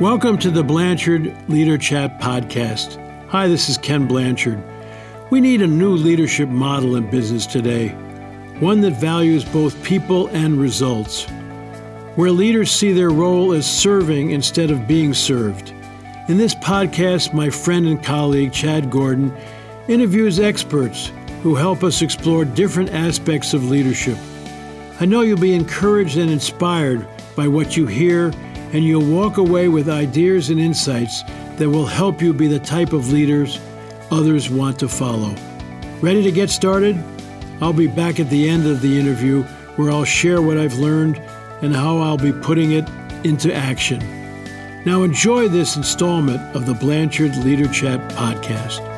Welcome to the Blanchard Leader Chat podcast. Hi, this is Ken Blanchard. We need a new leadership model in business today, one that values both people and results, where leaders see their role as serving instead of being served. In this podcast, my friend and colleague Chad Gordon interviews experts who help us explore different aspects of leadership. I know you'll be encouraged and inspired by what you hear and you'll walk away with ideas and insights that will help you be the type of leaders others want to follow. Ready to get started? I'll be back at the end of the interview where I'll share what I've learned and how I'll be putting it into action. Now, enjoy this installment of the Blanchard Leader Chat podcast.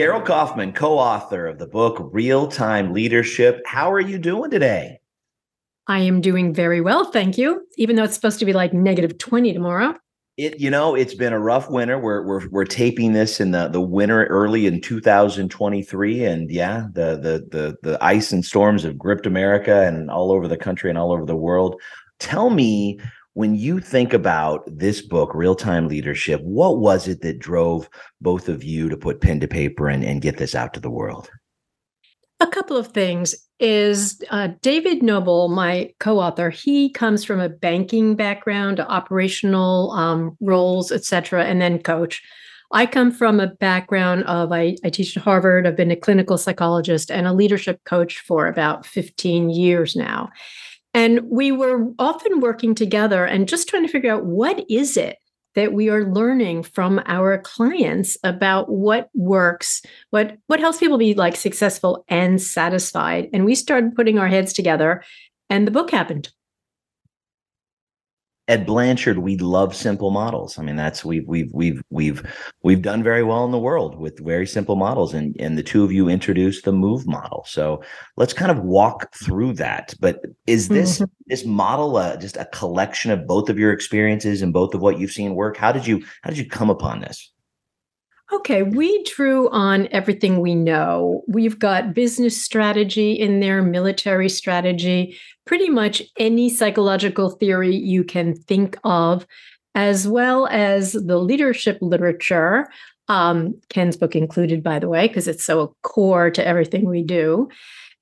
Carol Kauffman, co author of the book Real Time Leadership. How are you doing today? I am doing very well, thank you. Even though it's supposed to be like negative 20 tomorrow. It, you know, it's been a rough winter. We're we're we're taping this in the the winter early in 2023, and yeah, the the the the ice and storms have gripped America and all over the country and all over the world. Tell me when you think about this book, Real Time Leadership, what was it that drove both of you to put pen to paper and, and get this out to the world? A couple of things is uh, David Noble, my co-author. He comes from a banking background, operational um, roles, etc., and then coach. I come from a background of I, I teach at Harvard. I've been a clinical psychologist and a leadership coach for about 15 years now. And we were often working together and just trying to figure out what is it that we are learning from our clients about what works, what what helps people be like successful and satisfied. And we started putting our heads together and the book happened at Blanchard, we love simple models. I mean, that's we've we've we've we've we've done very well in the world with very simple models, and and the two of you introduced the Move model. So let's kind of walk through that. But is this mm-hmm. this model uh, just a collection of both of your experiences and both of what you've seen work? How did you how did you come upon this? Okay, we drew on everything we know. We've got business strategy in there, military strategy, pretty much any psychological theory you can think of, as well as the leadership literature. Um, Ken's book included, by the way, because it's so core to everything we do.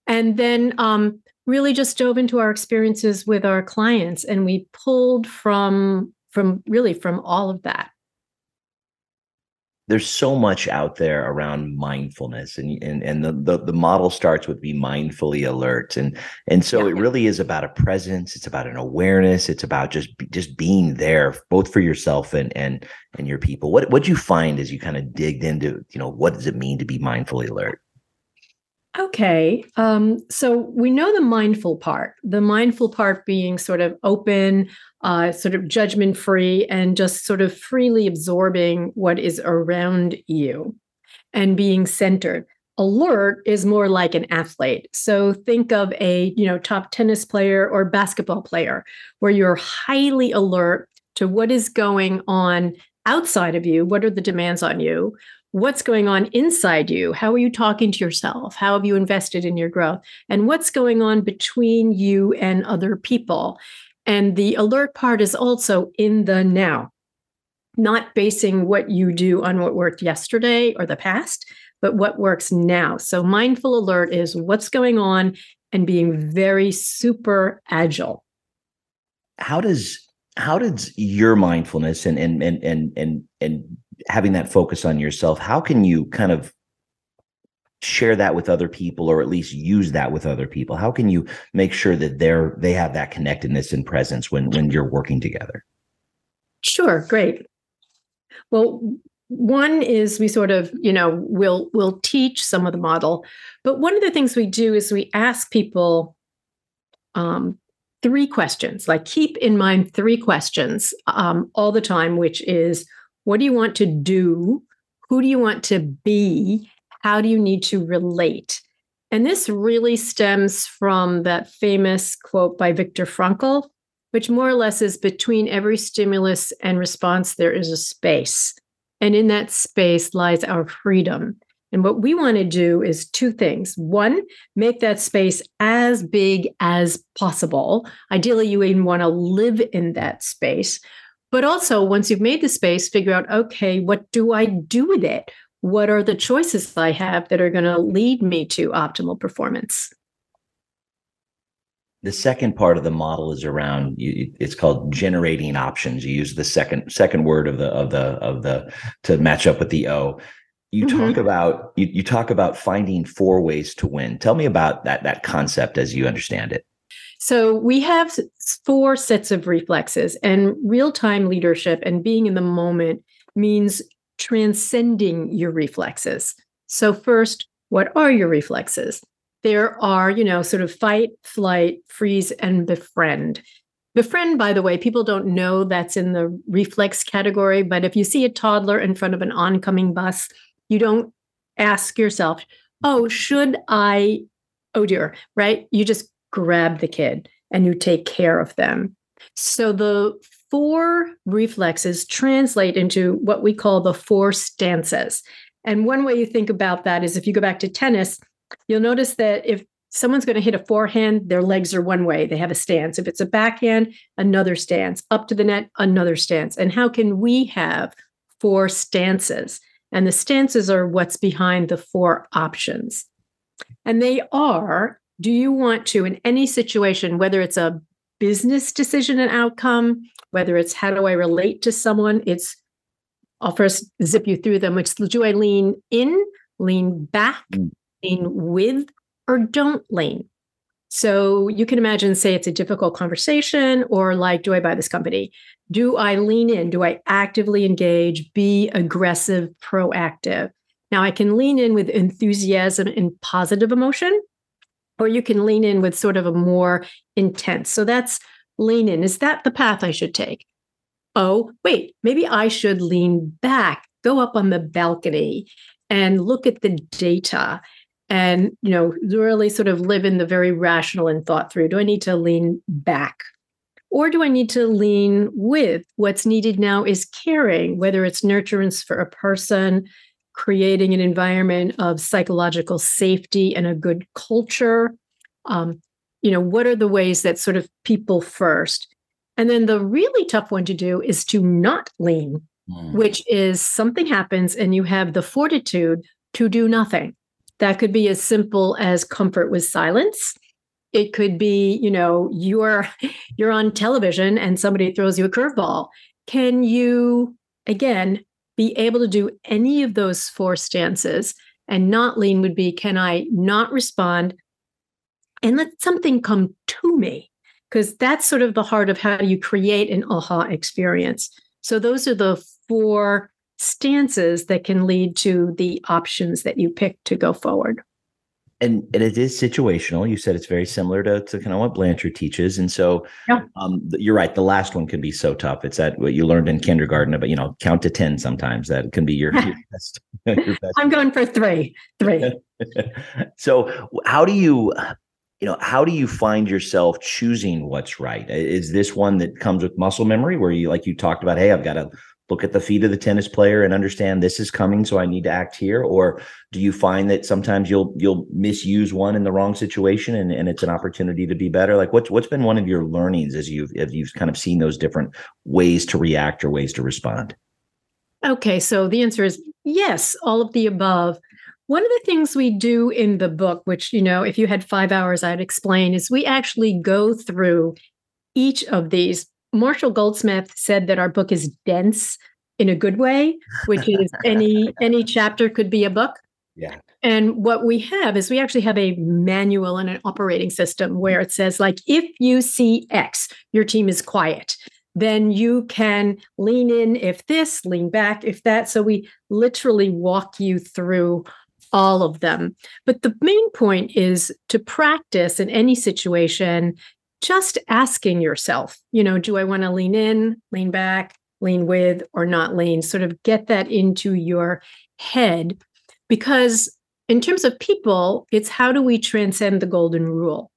And then um, really just dove into our experiences with our clients, and we pulled from from really from all of that there's so much out there around mindfulness and and, and the, the, the model starts with be mindfully alert and and so yeah. it really is about a presence it's about an awareness it's about just just being there both for yourself and and and your people what what you find as you kind of digged into you know what does it mean to be mindfully alert Okay. Um, so we know the mindful part, the mindful part being sort of open, uh, sort of judgment free, and just sort of freely absorbing what is around you and being centered. Alert is more like an athlete. So think of a, you know, top tennis player or basketball player where you're highly alert to what is going on outside of you, what are the demands on you, what's going on inside you? How are you talking to yourself? How have you invested in your growth? And what's going on between you and other people? And the alert part is also in the now not basing what you do on what worked yesterday or the past but what works now. So mindful alert is what's going on and being very super agile. How does how does your mindfulness and and and and and, and having that focus on yourself how can you kind of share that with other people or at least use that with other people? How can you make sure that they're they have that connectedness and presence when when you're working together? Sure great. Well one is we sort of you know we'll we'll teach some of the model but one of the things we do is we ask people um, three questions like keep in mind three questions um, all the time which is what do you want to do? Who do you want to be? How do you need to relate? And this really stems from that famous quote by Viktor Frankl, which more or less is between every stimulus and response, there is a space. And in that space lies our freedom. And what we want to do is two things. One, make that space as big as possible. Ideally, you even want to live in that space. But also, once you've made the space, figure out okay, what do I do with it? What are the choices I have that are going to lead me to optimal performance? the second part of the model is around it's called generating options you use the second second word of the of the of the to match up with the o you mm-hmm. talk about you, you talk about finding four ways to win tell me about that that concept as you understand it so we have four sets of reflexes, and real time leadership and being in the moment means transcending your reflexes. So, first, what are your reflexes? There are, you know, sort of fight, flight, freeze, and befriend. Befriend, by the way, people don't know that's in the reflex category, but if you see a toddler in front of an oncoming bus, you don't ask yourself, oh, should I? Oh dear, right? You just grab the kid and you take care of them. So the four reflexes translate into what we call the four stances. And one way you think about that is if you go back to tennis, you'll notice that if someone's going to hit a forehand, their legs are one way, they have a stance. If it's a backhand, another stance. Up to the net, another stance. And how can we have four stances? And the stances are what's behind the four options. And they are do you want to, in any situation, whether it's a business decision and outcome, whether it's how do I relate to someone, it's I'll first zip you through them, which do I lean in, lean back, mm. lean with, or don't lean? So you can imagine, say it's a difficult conversation, or like, do I buy this company? Do I lean in? Do I actively engage, be aggressive, proactive? Now I can lean in with enthusiasm and positive emotion, or you can lean in with sort of a more intense. So that's lean in. Is that the path I should take? Oh, wait, maybe I should lean back, go up on the balcony and look at the data and you know really sort of live in the very rational and thought through do i need to lean back or do i need to lean with what's needed now is caring whether it's nurturance for a person creating an environment of psychological safety and a good culture. Um, you know, what are the ways that sort of people first? And then the really tough one to do is to not lean, mm. which is something happens and you have the fortitude to do nothing. That could be as simple as comfort with silence. It could be, you know, you're you're on television and somebody throws you a curveball. Can you again be able to do any of those four stances and not lean would be can I not respond and let something come to me? Because that's sort of the heart of how you create an aha experience. So, those are the four stances that can lead to the options that you pick to go forward and, and it is situational. You said it's very similar to, to kind of what Blanchard teaches. And so yeah. um, you're right. The last one can be so tough. It's that what you learned in kindergarten about, you know, count to 10 sometimes. That can be your, your, best, your best. I'm going for three, three. so how do you, you know, how do you find yourself choosing what's right? Is this one that comes with muscle memory where you, like you talked about, hey, I've got to look at the feet of the tennis player and understand this is coming so i need to act here? Or do you find that sometimes you'll you'll misuse one in the wrong situation and, and it's an opportunity to be better? Like what's what's been one of your learnings as you've as you've kind of seen those different ways to react or ways to respond? Okay so the answer is yes all of the above. One of the things we do in the book which you know if you had five hours i'd explain is we actually go through each of these Marshall Goldsmith said that our book is dense in a good way, which is any any chapter could be a book. Yeah. And what we have is we actually have a manual and an operating system where it says like if you see X, your team is quiet. Then you can lean in if this, lean back if that. So we literally walk you through all of them. But the main point is to practice in any situation just asking yourself, you know, do I want to lean in, lean back, lean with, or not lean? Sort of get that into your head. Because in terms of people, it's how do we transcend the golden rule?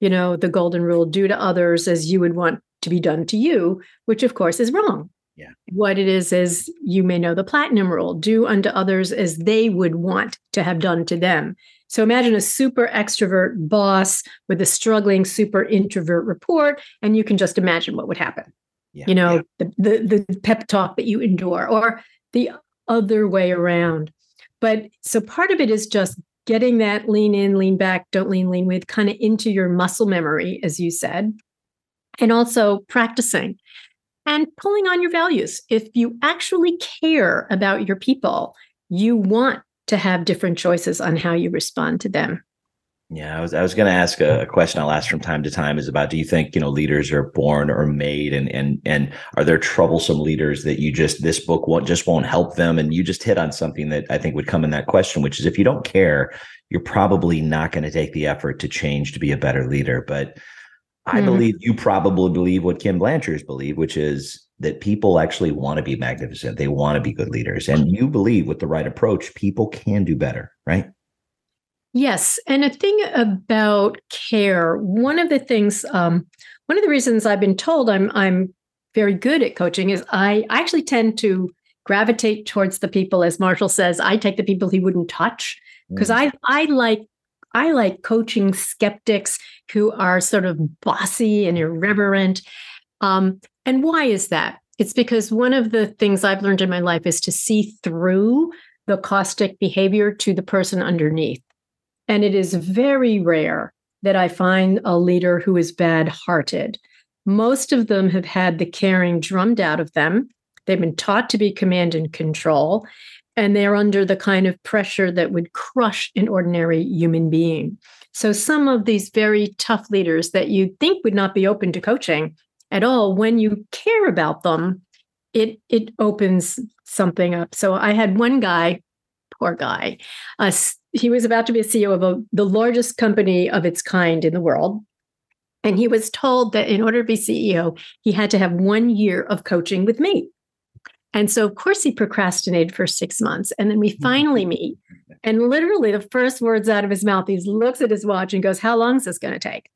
You know, the golden rule do to others as you would want to be done to you, which of course is wrong. Yeah. What it is is you may know the platinum rule do unto others as they would want to have done to them. So imagine a super extrovert boss with a struggling super introvert report, and you can just imagine what would happen. Yeah, you know, yeah. the, the the pep talk that you endure, or the other way around. But so part of it is just getting that lean in, lean back, don't lean, lean with kind of into your muscle memory, as you said, and also practicing and pulling on your values. If you actually care about your people, you want to have different choices on how you respond to them. Yeah, I was I was going to ask a, a, question I'll ask from time to time is about do you think you know leaders are born or made and and and are there troublesome leaders that you just this book won't just won't help them and you just hit on something that I think would come in that question which is if you don't care you're probably not going to take the effort to change to be a better leader but I mm-hmm. believe you probably believe what Ken Blanchard's believe which is that people actually want to be magnificent they want to be good leaders and you believe with the right approach people can do better right Yes. And a thing about care, one of the things, um, one of the reasons I've been told I'm I'm very good at coaching is I, I actually tend to gravitate towards the people, as Marshall says, I take the people he wouldn't touch. Because mm. I I like I like coaching skeptics who are sort of bossy and irreverent. Um, and why is that? It's because one of the things I've learned in my life is to see through the caustic behavior to the person underneath. And it is very rare that I find a leader who is bad hearted. Most of them have had the caring drummed out of them. They've been taught to be command and control, and they're under the kind of pressure that would crush an ordinary human being. So, some of these very tough leaders that you'd think would not be open to coaching at all, when you care about them, it it opens something up. So, I had one guy, poor guy, uh, he was about to be a CEO of a, the largest company of its kind in the world. And he was told that in order to be CEO, he had to have one year of coaching with me. And so, of course, he procrastinated for six months. And then we mm-hmm. finally meet. And literally, the first words out of his mouth, he looks at his watch and goes, How long is this going to take?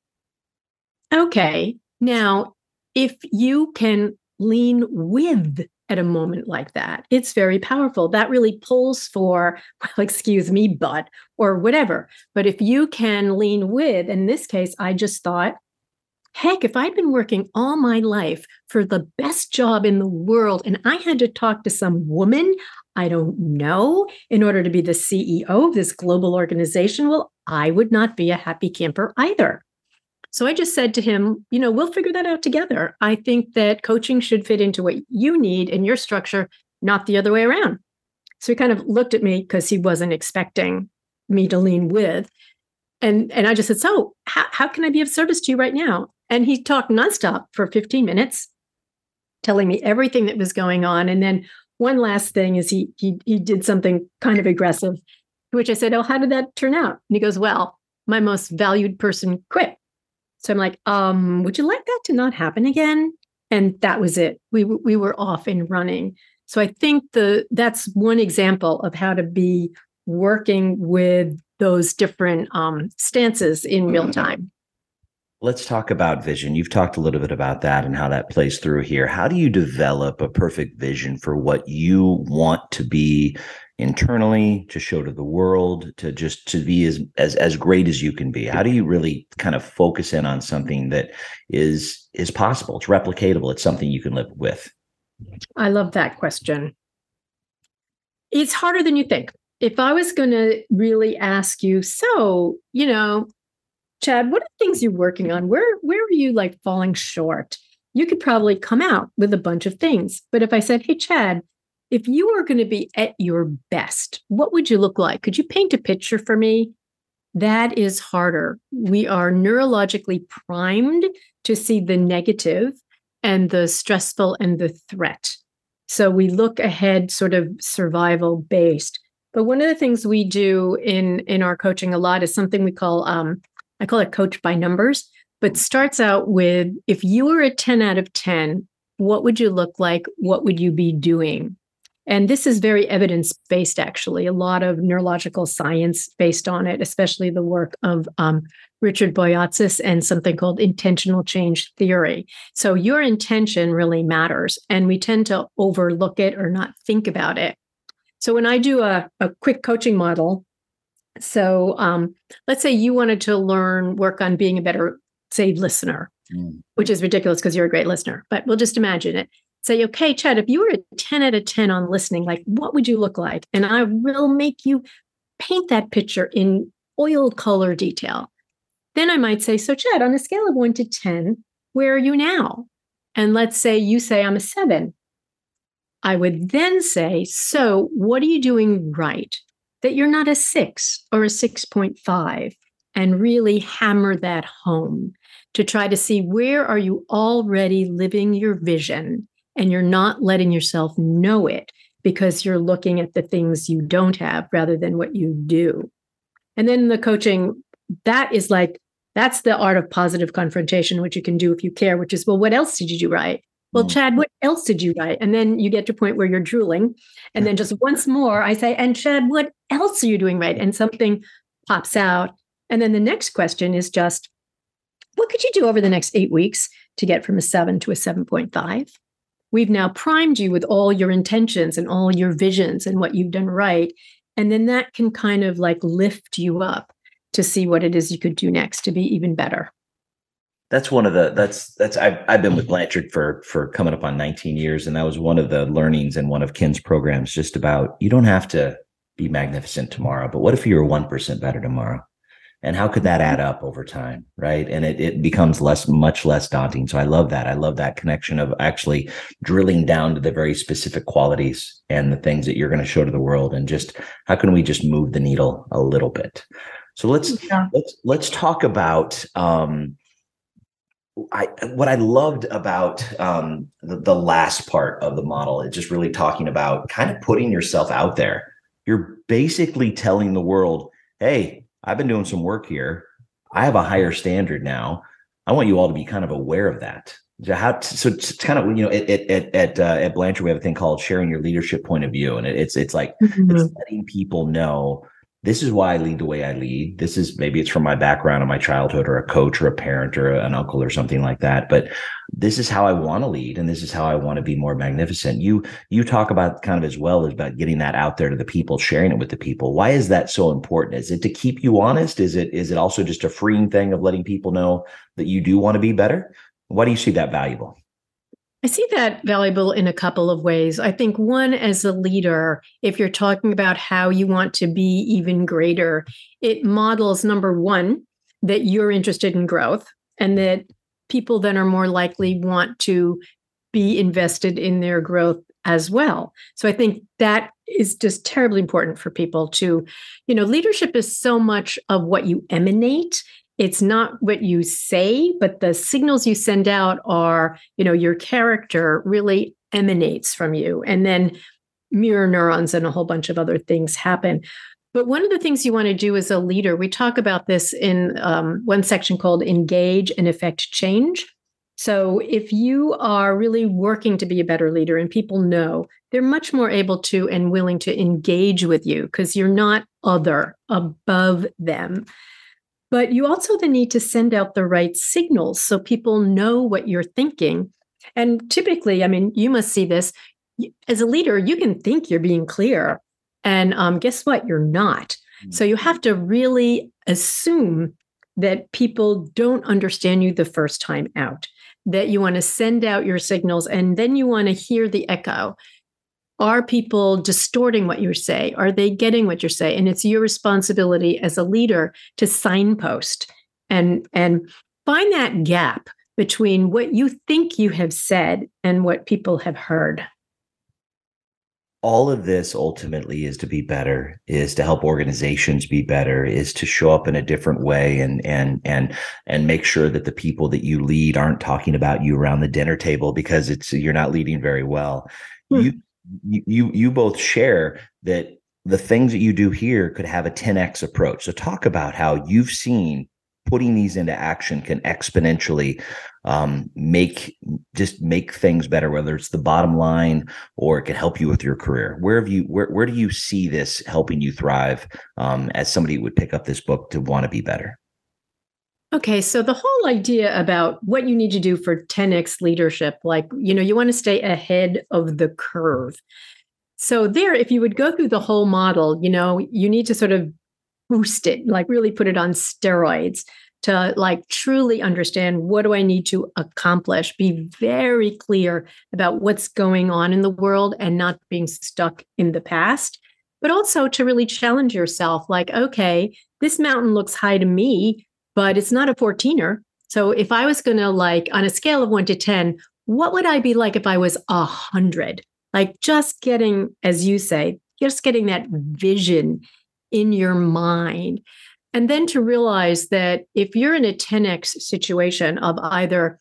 Okay. Now, if you can lean with at a moment like that. It's very powerful. That really pulls for, well, excuse me, but, or whatever. But if you can lean with, in this case, I just thought, heck, if I'd been working all my life for the best job in the world and I had to talk to some woman I don't know in order to be the CEO of this global organization, well, I would not be a happy camper either. So I just said to him, you know, we'll figure that out together. I think that coaching should fit into what you need in your structure, not the other way around. So he kind of looked at me because he wasn't expecting me to lean with. And, and I just said, So, how, how can I be of service to you right now? And he talked nonstop for 15 minutes, telling me everything that was going on. And then one last thing is he he he did something kind of aggressive, which I said, Oh, how did that turn out? And he goes, Well, my most valued person quit. So I'm like, um, would you like that to not happen again? And that was it. We we were off and running. So I think the that's one example of how to be working with those different um, stances in real time. Let's talk about vision. You've talked a little bit about that and how that plays through here. How do you develop a perfect vision for what you want to be internally to show to the world to just to be as as as great as you can be. How do you really kind of focus in on something that is is possible? It's replicatable. It's something you can live with. I love that question. It's harder than you think. If i was going to really ask you so you know chad what are things you're working on? Where where are you like falling short? You could probably come out with a bunch of things. But if i said hey chad if you were going to be at your best, what would you look like? Could you paint a picture for me? That is harder. We are neurologically primed to see the negative and the stressful and the threat. So we look ahead sort of survival based. But one of the things we do in in our coaching a lot is something we call um, I call it coach by numbers, but starts out with if you were a 10 out of 10, what would you look like? What would you be doing? And this is very evidence based, actually, a lot of neurological science based on it, especially the work of um, Richard Boyatzis and something called intentional change theory. So your intention really matters, and we tend to overlook it or not think about it. So when I do a, a quick coaching model, so um, let's say you wanted to learn, work on being a better, say, listener, mm. which is ridiculous because you're a great listener, but we'll just imagine it say, okay, Chad, if you were a 10 out of 10 on listening, like what would you look like? And I will make you paint that picture in oil color detail. Then I might say, so Chad, on a scale of one to 10, where are you now? And let's say you say I'm a seven. I would then say, so what are you doing right that you're not a six or a 6.5? And really hammer that home to try to see where are you already living your vision and you're not letting yourself know it because you're looking at the things you don't have rather than what you do. And then the coaching, that is like, that's the art of positive confrontation, which you can do if you care, which is, well, what else did you do right? Well, mm. Chad, what else did you write? And then you get to a point where you're drooling. And then just once more, I say, and Chad, what else are you doing right? And something pops out. And then the next question is just, what could you do over the next eight weeks to get from a seven to a 7.5? We've now primed you with all your intentions and all your visions and what you've done right. And then that can kind of like lift you up to see what it is you could do next to be even better. That's one of the that's that's I've I've been with Blanchard for for coming up on 19 years, and that was one of the learnings in one of Ken's programs, just about you don't have to be magnificent tomorrow, but what if you were one percent better tomorrow? And how could that add up over time right and it, it becomes less much less daunting so i love that i love that connection of actually drilling down to the very specific qualities and the things that you're going to show to the world and just how can we just move the needle a little bit so let's yeah. let's let's talk about um I what I loved about um, the, the last part of the model is just really talking about kind of putting yourself out there. You're basically telling the world, "Hey, I've been doing some work here. I have a higher standard now. I want you all to be kind of aware of that. So, how so it's kind of you know at at at, uh, at Blanchard we have a thing called sharing your leadership point of view, and it, it's it's like mm-hmm. it's letting people know this is why I lead the way I lead. This is maybe it's from my background in my childhood or a coach or a parent or an uncle or something like that. But this is how I want to lead and this is how I want to be more magnificent. You you talk about kind of as well as about getting that out there to the people, sharing it with the people. Why is that so important? Is it to keep you honest? Is it is it also just a freeing thing of letting people know that you do want to be better? Why do you see that valuable? I see that valuable in a couple of ways. I think one, as a leader, if you're talking about how you want to be even greater, it models number one, that you're interested in growth and that people then are more likely want to be invested in their growth as well. So I think that is just terribly important for people to, you know, leadership is so much of what you emanate. It's not what you say but the signals you send out are you know your character really emanates from you. And then mirror neurons and a whole bunch of other things happen but one of the things you want to do as a leader we talk about this in um, one section called engage and effect change so if you are really working to be a better leader and people know they're much more able to and willing to engage with you because you're not other above them but you also then need to send out the right signals so people know what you're thinking. And typically, I mean, you must see this as a leader, you can think you're being clear. And um, guess what? You're not. So you have to really assume that people don't understand you the first time out, that you want to send out your signals and then you want to hear the echo are people distorting what you say are they getting what you say and it's your responsibility as a leader to signpost and and find that gap between what you think you have said and what people have heard all of this ultimately is to be better is to help organizations be better is to show up in a different way and and and and make sure that the people that you lead aren't talking about you around the dinner table because it's you're not leading very well hmm. you you you both share that the things that you do here could have a 10x approach. So talk about how you've seen putting these into action can exponentially um, make just make things better whether it's the bottom line or it can help you with your career. Where have you where, where do you see this helping you thrive um, as somebody would pick up this book to want to be better? Okay, so the whole idea about what you need to do for 10x leadership, like, you know, you want to stay ahead of the curve. So, there, if you would go through the whole model, you know, you need to sort of boost it, like really put it on steroids to like truly understand what do I need to accomplish, be very clear about what's going on in the world and not being stuck in the past, but also to really challenge yourself like, okay, this mountain looks high to me but it's not a 14er. So if I was going to like on a scale of 1 to 10, what would I be like if I was a 100? Like just getting as you say, just getting that vision in your mind. And then to realize that if you're in a 10x situation of either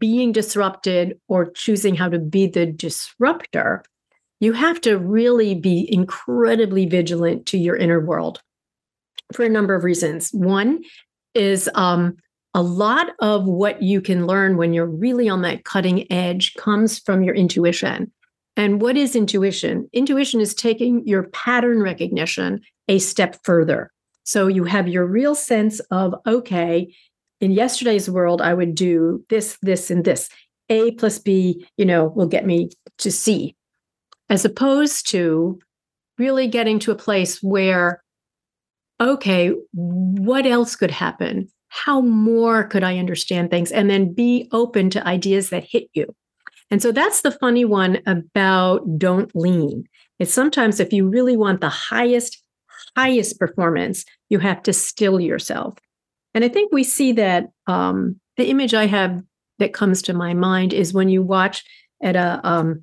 being disrupted or choosing how to be the disruptor, you have to really be incredibly vigilant to your inner world for a number of reasons. One, is um, a lot of what you can learn when you're really on that cutting edge comes from your intuition. And what is intuition? Intuition is taking your pattern recognition a step further. So you have your real sense of, okay, in yesterday's world, I would do this, this, and this. A plus B, you know, will get me to C, as opposed to really getting to a place where okay, what else could happen? How more could I understand things? And then be open to ideas that hit you. And so that's the funny one about don't lean. It's sometimes if you really want the highest, highest performance, you have to still yourself. And I think we see that um, the image I have that comes to my mind is when you watch at a um,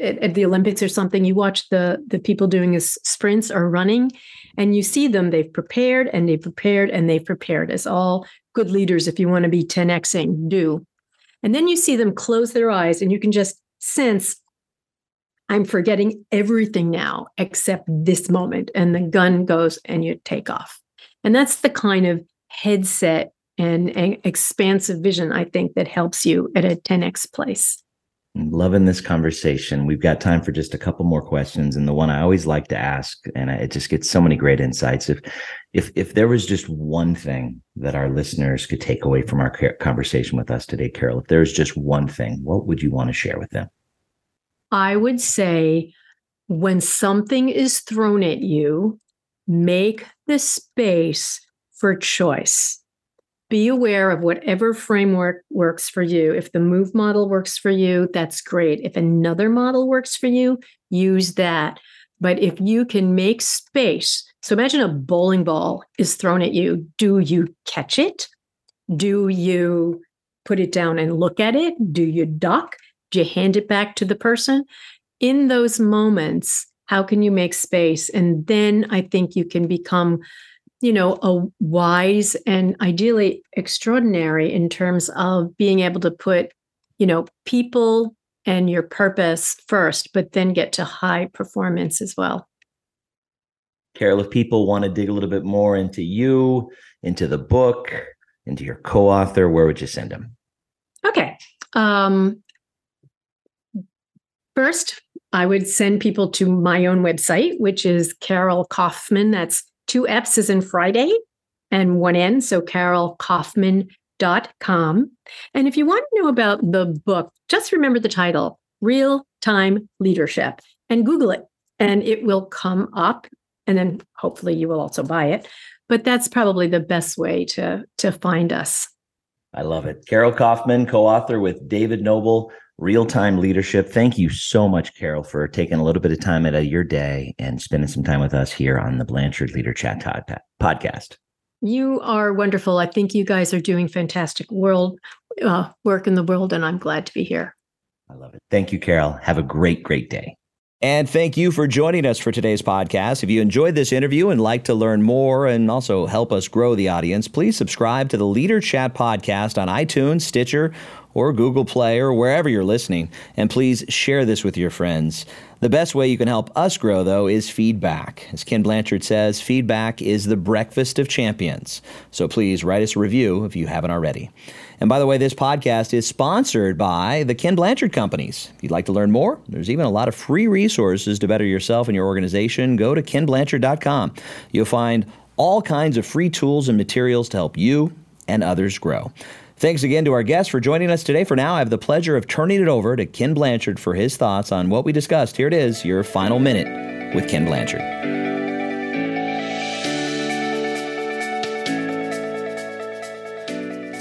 at, at, the Olympics or something, you watch the the people doing sprints or running, and you see them. They've prepared and they've prepared and they've prepared, as all good leaders, if you want to be 10xing, do. And then you see them close their eyes, and you can just sense, I'm forgetting everything now except this moment. And the gun goes, and you take off. And that's the kind of headset and, and expansive vision I think that helps you at a 10x place loving this conversation. We've got time for just a couple more questions, and the one I always like to ask, and it just gets so many great insights. If if if there was just one thing that our listeners could take away from our conversation with us today, Carol, if there's just one thing, what would you want to share with them? I would say when something is thrown at you, make the space for choice be aware of whatever framework works for you. If the move model works for you, that's great. If another model works for you, use that. But if you can make space, so imagine a bowling ball is thrown at you. Do you catch it? Do you put it down and look at it? Do you duck? Do you hand it back to the person? In those moments, how can you make space? And then I think you can become you know, a wise and ideally extraordinary in terms of being able to put, you know, people and your purpose first, but then get to high performance as well. Carol, if people want to dig a little bit more into you, into the book, into your co-author, where would you send them? Okay. Um, first, I would send people to my own website, which is Carol Kauffman. That's two F's is in Friday and one N. So carolkauffman.com. And if you want to know about the book, just remember the title Real Time Leadership and Google it, and it will come up. And then hopefully you will also buy it. But that's probably the best way to, to find us. I love it. Carol Kauffman, co author with David Noble, real time leadership. Thank you so much, Carol, for taking a little bit of time out of your day and spending some time with us here on the Blanchard Leader Chat podcast. You are wonderful. I think you guys are doing fantastic world uh, work in the world, and I'm glad to be here. I love it. Thank you, Carol. Have a great, great day. And thank you for joining us for today's podcast. If you enjoyed this interview and like to learn more and also help us grow the audience, please subscribe to the Leader Chat podcast on iTunes, Stitcher, or Google Play or wherever you're listening. And please share this with your friends. The best way you can help us grow, though, is feedback. As Ken Blanchard says, feedback is the breakfast of champions. So please write us a review if you haven't already. And by the way, this podcast is sponsored by the Ken Blanchard Companies. If you'd like to learn more, there's even a lot of free resources to better yourself and your organization. Go to kenblanchard.com. You'll find all kinds of free tools and materials to help you and others grow. Thanks again to our guests for joining us today. For now, I have the pleasure of turning it over to Ken Blanchard for his thoughts on what we discussed. Here it is, your final minute with Ken Blanchard.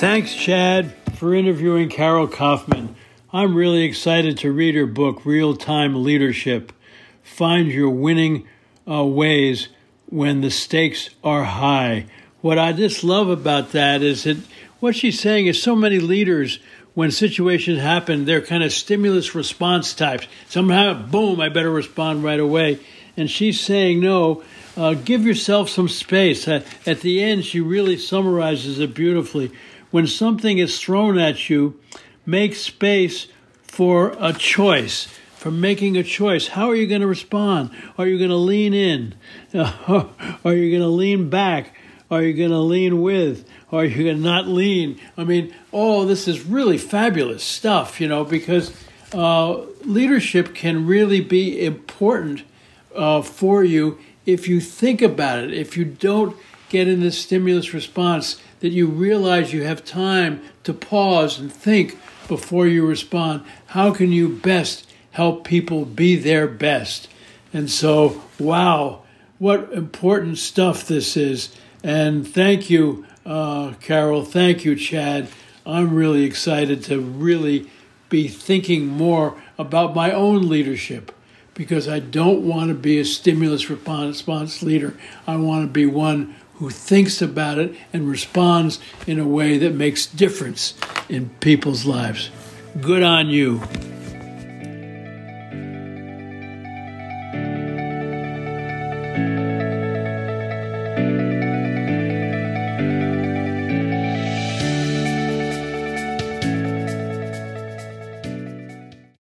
Thanks, Chad, for interviewing Carol Kauffman. I'm really excited to read her book, Real Time Leadership. Find your winning uh, ways when the stakes are high. What I just love about that is that what she's saying is so many leaders, when situations happen, they're kind of stimulus response types. Somehow, boom, I better respond right away. And she's saying, no, uh, give yourself some space. Uh, at the end, she really summarizes it beautifully. When something is thrown at you, make space for a choice, for making a choice. How are you going to respond? Are you going to lean in? are you going to lean back? Are you going to lean with? Are you to not lean? I mean, oh, this is really fabulous stuff, you know, because uh, leadership can really be important uh, for you if you think about it. If you don't get in this stimulus response, that you realize you have time to pause and think before you respond. How can you best help people be their best? And so, wow, what important stuff this is. And thank you, uh, Carol. Thank you, Chad. I'm really excited to really be thinking more about my own leadership because I don't want to be a stimulus response leader. I want to be one who thinks about it and responds in a way that makes difference in people's lives. Good on you.